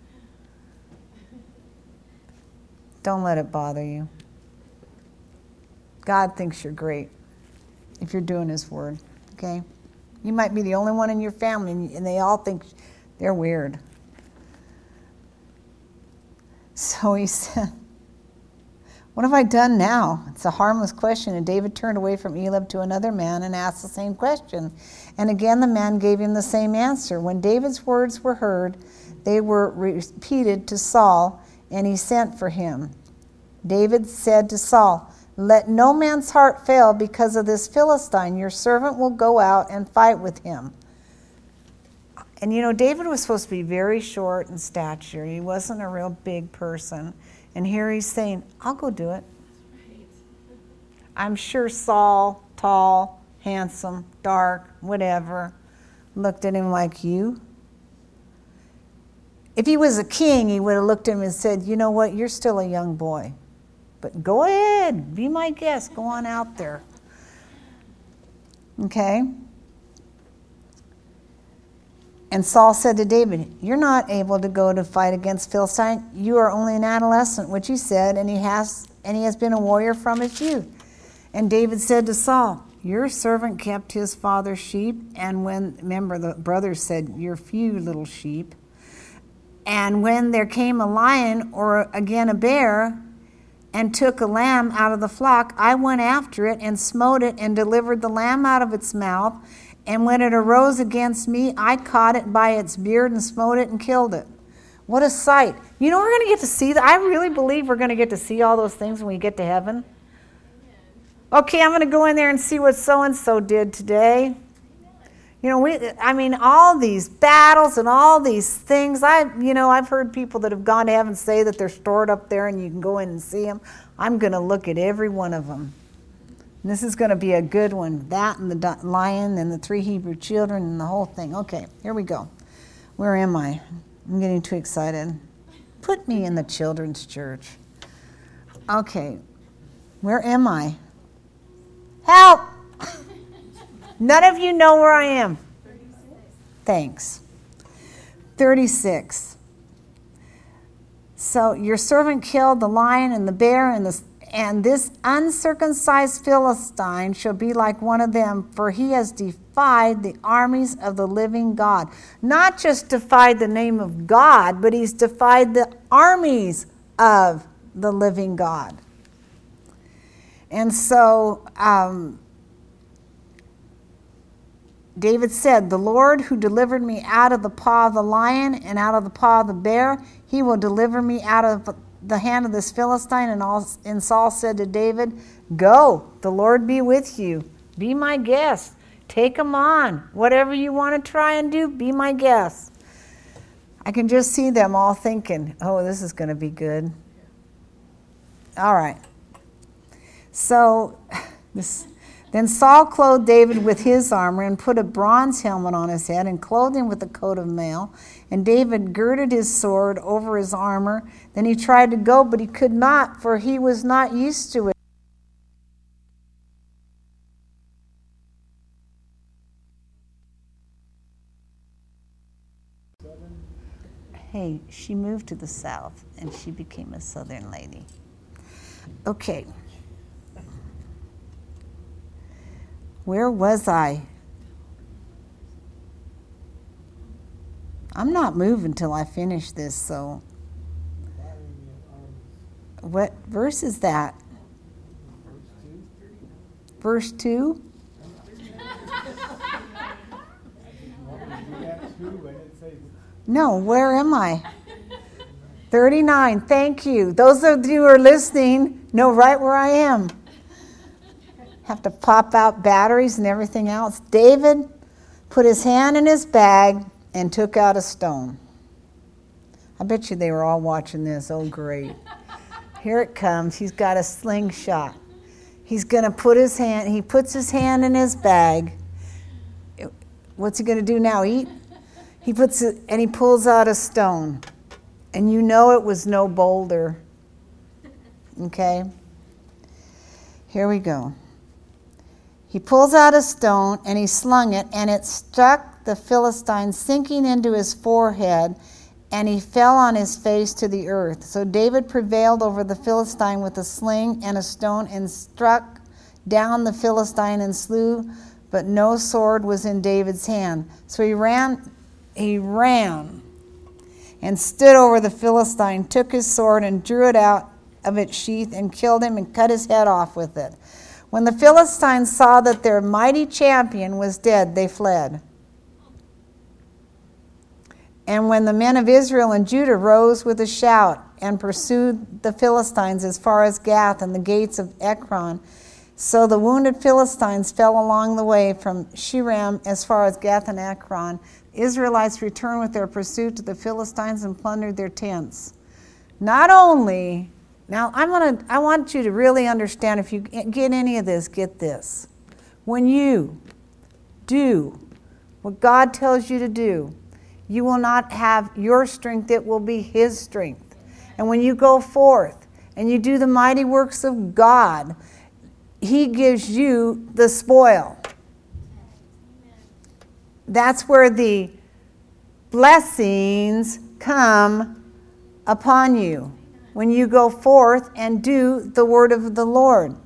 Don't let it bother you. God thinks you're great if you're doing His word, okay? You might be the only one in your family, and they all think they're weird. So he said, What have I done now? It's a harmless question. And David turned away from Eliab to another man and asked the same question. And again the man gave him the same answer. When David's words were heard, they were repeated to Saul, and he sent for him. David said to Saul, Let no man's heart fail because of this Philistine. Your servant will go out and fight with him. And you know, David was supposed to be very short in stature. He wasn't a real big person. And here he's saying, I'll go do it. I'm sure Saul, tall, handsome, dark, whatever, looked at him like you. If he was a king, he would have looked at him and said, You know what? You're still a young boy. But go ahead, be my guest, go on out there. Okay? And Saul said to David, You're not able to go to fight against Philistine. You are only an adolescent, which he said, and he has and he has been a warrior from his youth. And David said to Saul, Your servant kept his father's sheep, and when remember the brothers said, Your few little sheep. And when there came a lion or again a bear, and took a lamb out of the flock, I went after it and smote it and delivered the lamb out of its mouth and when it arose against me, I caught it by its beard and smote it and killed it. What a sight. You know, we're going to get to see that. I really believe we're going to get to see all those things when we get to heaven. Okay, I'm going to go in there and see what so and so did today. You know, we, I mean, all these battles and all these things. I, you know, I've heard people that have gone to heaven say that they're stored up there and you can go in and see them. I'm going to look at every one of them. This is going to be a good one. That and the lion and the three Hebrew children and the whole thing. Okay, here we go. Where am I? I'm getting too excited. Put me in the children's church. Okay, where am I? Help! None of you know where I am. 36. Thanks. 36. So your servant killed the lion and the bear and the and this uncircumcised Philistine shall be like one of them, for he has defied the armies of the living God. Not just defied the name of God, but he's defied the armies of the living God. And so um, David said, The Lord who delivered me out of the paw of the lion and out of the paw of the bear, he will deliver me out of the hand of this Philistine, and, all, and Saul said to David, Go, the Lord be with you. Be my guest. Take him on. Whatever you want to try and do, be my guest. I can just see them all thinking, Oh, this is going to be good. All right. So, this. Then Saul clothed David with his armor and put a bronze helmet on his head and clothed him with a coat of mail. And David girded his sword over his armor. Then he tried to go, but he could not, for he was not used to it. Hey, she moved to the south and she became a southern lady. Okay. Where was I? I'm not moving till I finish this, so. What verse is that? Verse 2? No, where am I? 39. Thank you. Those of you who are listening know right where I am. Have to pop out batteries and everything else. David put his hand in his bag and took out a stone. I bet you they were all watching this. Oh, great. Here it comes. He's got a slingshot. He's going to put his hand, he puts his hand in his bag. What's he going to do now? Eat? He puts it, and he pulls out a stone. And you know it was no boulder. Okay? Here we go. He pulls out a stone and he slung it, and it struck the Philistine, sinking into his forehead, and he fell on his face to the earth. So David prevailed over the Philistine with a sling and a stone and struck down the Philistine and slew, but no sword was in David's hand. So he ran, he ran and stood over the Philistine, took his sword and drew it out of its sheath and killed him and cut his head off with it. When the Philistines saw that their mighty champion was dead, they fled. And when the men of Israel and Judah rose with a shout and pursued the Philistines as far as Gath and the gates of Ekron, so the wounded Philistines fell along the way from Shaaraim as far as Gath and Ekron. Israelites returned with their pursuit to the Philistines and plundered their tents. Not only now, I'm gonna, I want you to really understand if you get any of this, get this. When you do what God tells you to do, you will not have your strength, it will be His strength. And when you go forth and you do the mighty works of God, He gives you the spoil. That's where the blessings come upon you when you go forth and do the word of the Lord.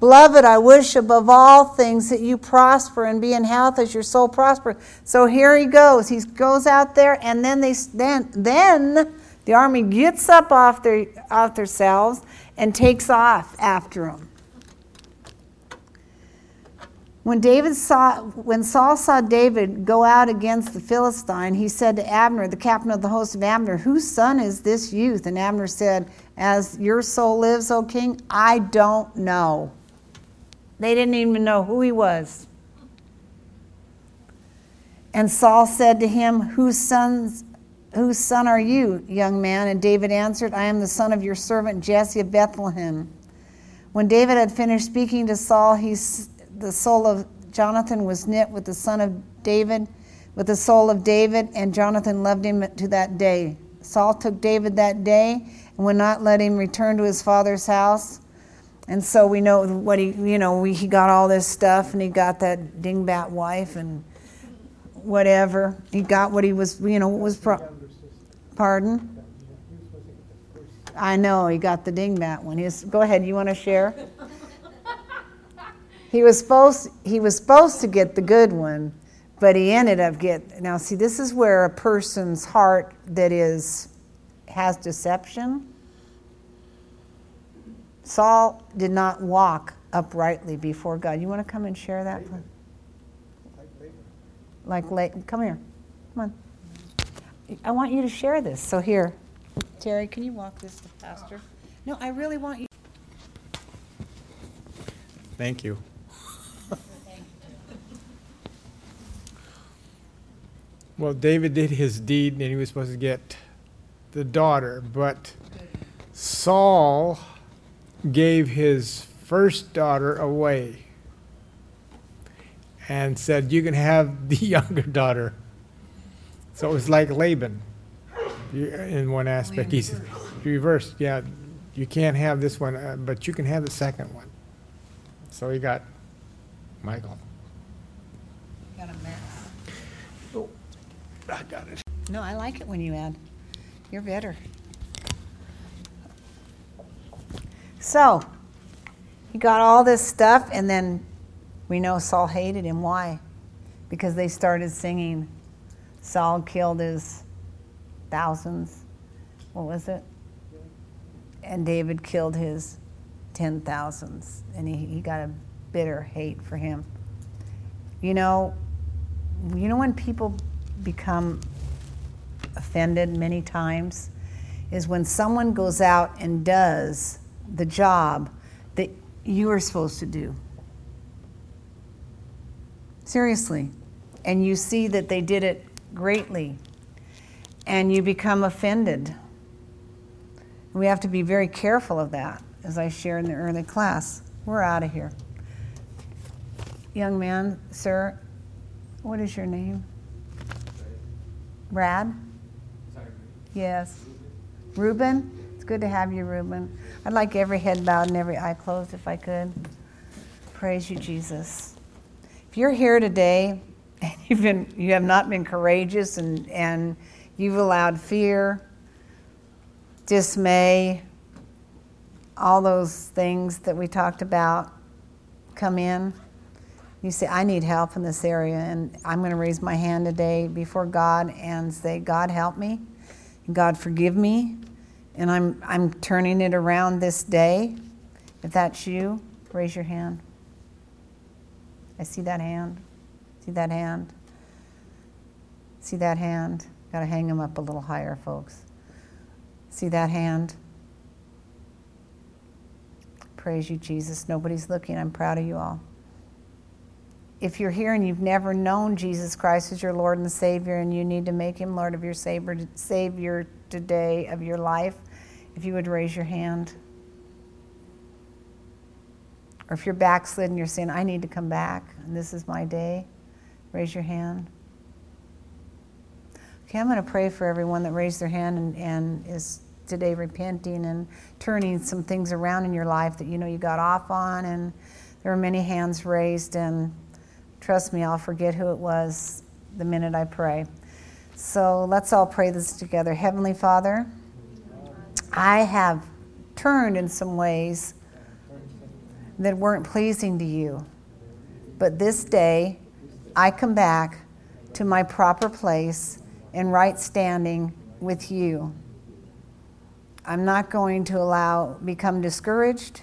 Beloved, I wish above all things that you prosper and be in health as your soul prospers. So here he goes. He goes out there, and then they then then the army gets up off their off themselves and takes off after him. When David saw when Saul saw David go out against the Philistine, he said to Abner, the captain of the host of Abner, "Whose son is this youth?" And Abner said, "As your soul lives, O king, I don't know." They didn't even know who he was. And Saul said to him, "Whose sons whose son are you, young man?" And David answered, "I am the son of your servant Jesse of Bethlehem." When David had finished speaking to Saul, he the soul of Jonathan was knit with the son of David, with the soul of David, and Jonathan loved him to that day. Saul took David that day and would not let him return to his father's house. And so we know what he, you know, we, he got all this stuff and he got that dingbat wife and whatever. He got what he was, you know, what was, pro- pardon? I know, he got the dingbat one. He's, go ahead, you want to share? He was supposed he was supposed to get the good one, but he ended up get now see this is where a person's heart that is has deception. Saul did not walk uprightly before God. You want to come and share that? Like labor. Like late, come here. Come on. I want you to share this. So here, Terry, can you walk this to Pastor? No, I really want you. Thank you. Well, David did his deed and he was supposed to get the daughter, but Saul gave his first daughter away and said, You can have the younger daughter. So it was like Laban in one aspect. He's reversed. Yeah, you can't have this one, uh, but you can have the second one. So he got Michal. Got a mess. Oh, I got it. No, I like it when you add. You're better. So, he got all this stuff, and then we know Saul hated him. Why? Because they started singing, Saul killed his thousands. What was it? And David killed his ten thousands. And he, he got a bitter hate for him. You know, you know when people become offended many times is when someone goes out and does the job that you are supposed to do. Seriously. And you see that they did it greatly. And you become offended. We have to be very careful of that, as I shared in the early class. We're out of here. Young man, sir, what is your name? Brad? Yes. Reuben? It's good to have you, Reuben. I'd like every head bowed and every eye closed if I could. Praise you, Jesus. If you're here today and you've been, you have not been courageous and, and you've allowed fear, dismay, all those things that we talked about come in, you say, I need help in this area, and I'm going to raise my hand today before God and say, God, help me. God, forgive me. And I'm, I'm turning it around this day. If that's you, raise your hand. I see that hand. See that hand. See that hand. Got to hang them up a little higher, folks. See that hand. Praise you, Jesus. Nobody's looking. I'm proud of you all if you're here and you've never known Jesus Christ as your Lord and Savior and you need to make him Lord of your Savior, Savior today of your life, if you would raise your hand. Or if you're backslidden, and you're saying, I need to come back and this is my day, raise your hand. Okay, I'm going to pray for everyone that raised their hand and, and is today repenting and turning some things around in your life that you know you got off on. And there are many hands raised, and Trust me, I'll forget who it was the minute I pray. So let's all pray this together. Heavenly Father, I have turned in some ways that weren't pleasing to you. But this day, I come back to my proper place in right standing with you. I'm not going to allow become discouraged,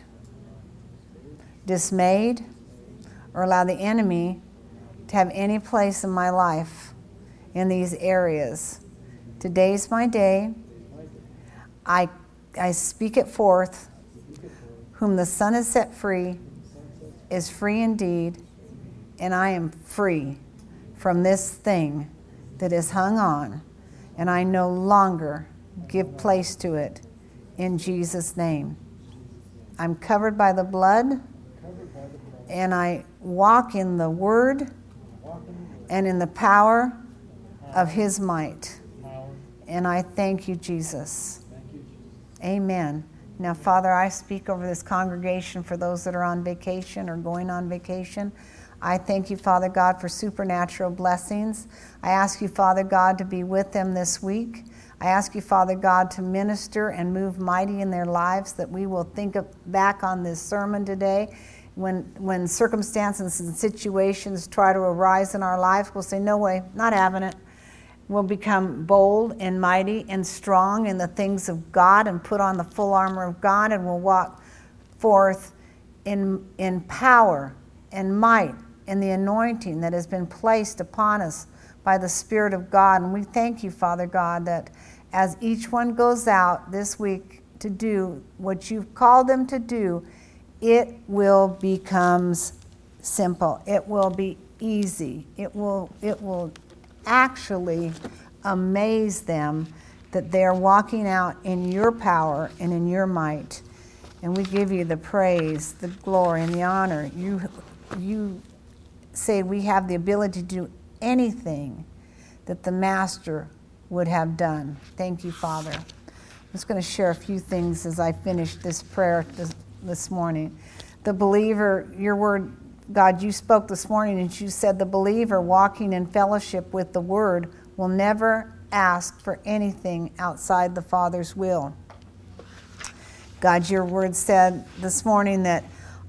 dismayed, or allow the enemy to have any place in my life in these areas. Today's my day. I, I speak it forth. Whom the Son has set free is free indeed, and I am free from this thing that is hung on, and I no longer give place to it in Jesus' name. I'm covered by the blood, and I walk in the Word and in the power of his might. And I thank you, Jesus. Amen. Now, Father, I speak over this congregation for those that are on vacation or going on vacation. I thank you, Father God, for supernatural blessings. I ask you, Father God, to be with them this week. I ask you, Father God, to minister and move mighty in their lives, that we will think back on this sermon today when, when circumstances and situations try to arise in our life, we'll say, No way, not having it. We'll become bold and mighty and strong in the things of God and put on the full armor of God, and we'll walk forth in, in power and might and the anointing that has been placed upon us by the Spirit of God. And we thank you, Father God, that as each one goes out this week to do what you've called them to do, it will become simple. It will be easy. It will, it will actually amaze them that they're walking out in your power and in your might. And we give you the praise, the glory, and the honor. You, you say we have the ability to do anything that the Master would have done. Thank you, Father. I'm just going to share a few things as I finish this prayer this morning. The believer, your word, God, you spoke this morning and you said the believer walking in fellowship with the word will never ask for anything outside the Father's will. God, your word said this morning that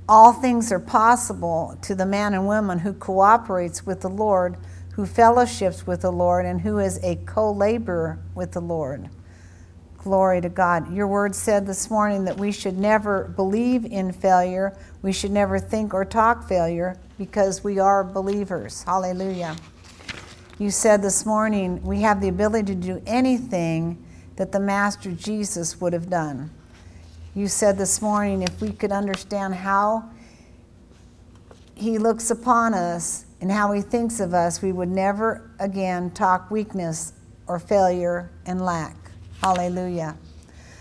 all things are possible to the man and woman who cooperates with the Lord, who fellowships with the Lord, and who is a co laborer with the Lord. Glory to God. Your word said this morning that we should never believe in failure. We should never think or talk failure because we are believers. Hallelujah. You said this morning we have the ability to do anything that the Master Jesus would have done. You said this morning if we could understand how he looks upon us and how he thinks of us, we would never again talk weakness or failure and lack. Hallelujah.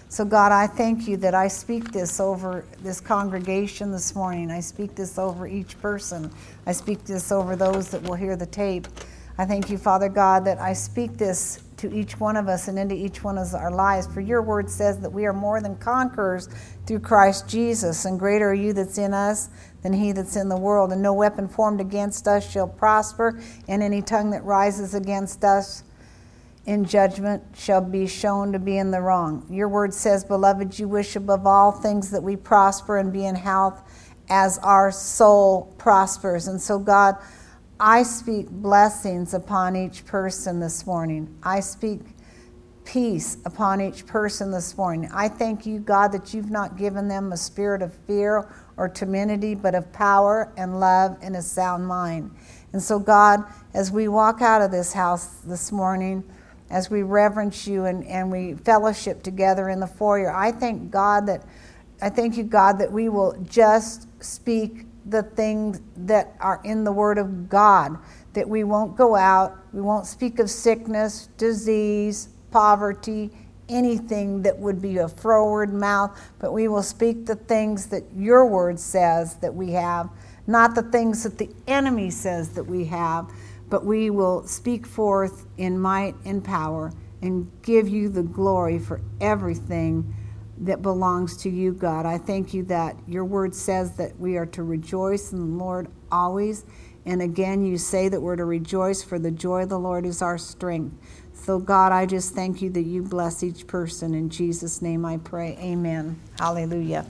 So, God, I thank you that I speak this over this congregation this morning. I speak this over each person. I speak this over those that will hear the tape. I thank you, Father God, that I speak this to each one of us and into each one of our lives. For your word says that we are more than conquerors through Christ Jesus, and greater are you that's in us than he that's in the world. And no weapon formed against us shall prosper, and any tongue that rises against us in judgment shall be shown to be in the wrong. Your word says, Beloved, you wish above all things that we prosper and be in health as our soul prospers. And so, God, I speak blessings upon each person this morning. I speak peace upon each person this morning. I thank you, God, that you've not given them a spirit of fear or timidity, but of power and love and a sound mind. And so, God, as we walk out of this house this morning, as we reverence you and, and we fellowship together in the foyer, I thank God that I thank you, God, that we will just speak the things that are in the Word of God, that we won't go out, we won't speak of sickness, disease, poverty, anything that would be a froward mouth, but we will speak the things that your Word says that we have, not the things that the enemy says that we have, but we will speak forth in might and power and give you the glory for everything that belongs to you, God. I thank you that your word says that we are to rejoice in the Lord always. And again, you say that we're to rejoice, for the joy of the Lord is our strength. So, God, I just thank you that you bless each person. In Jesus' name I pray. Amen. Hallelujah.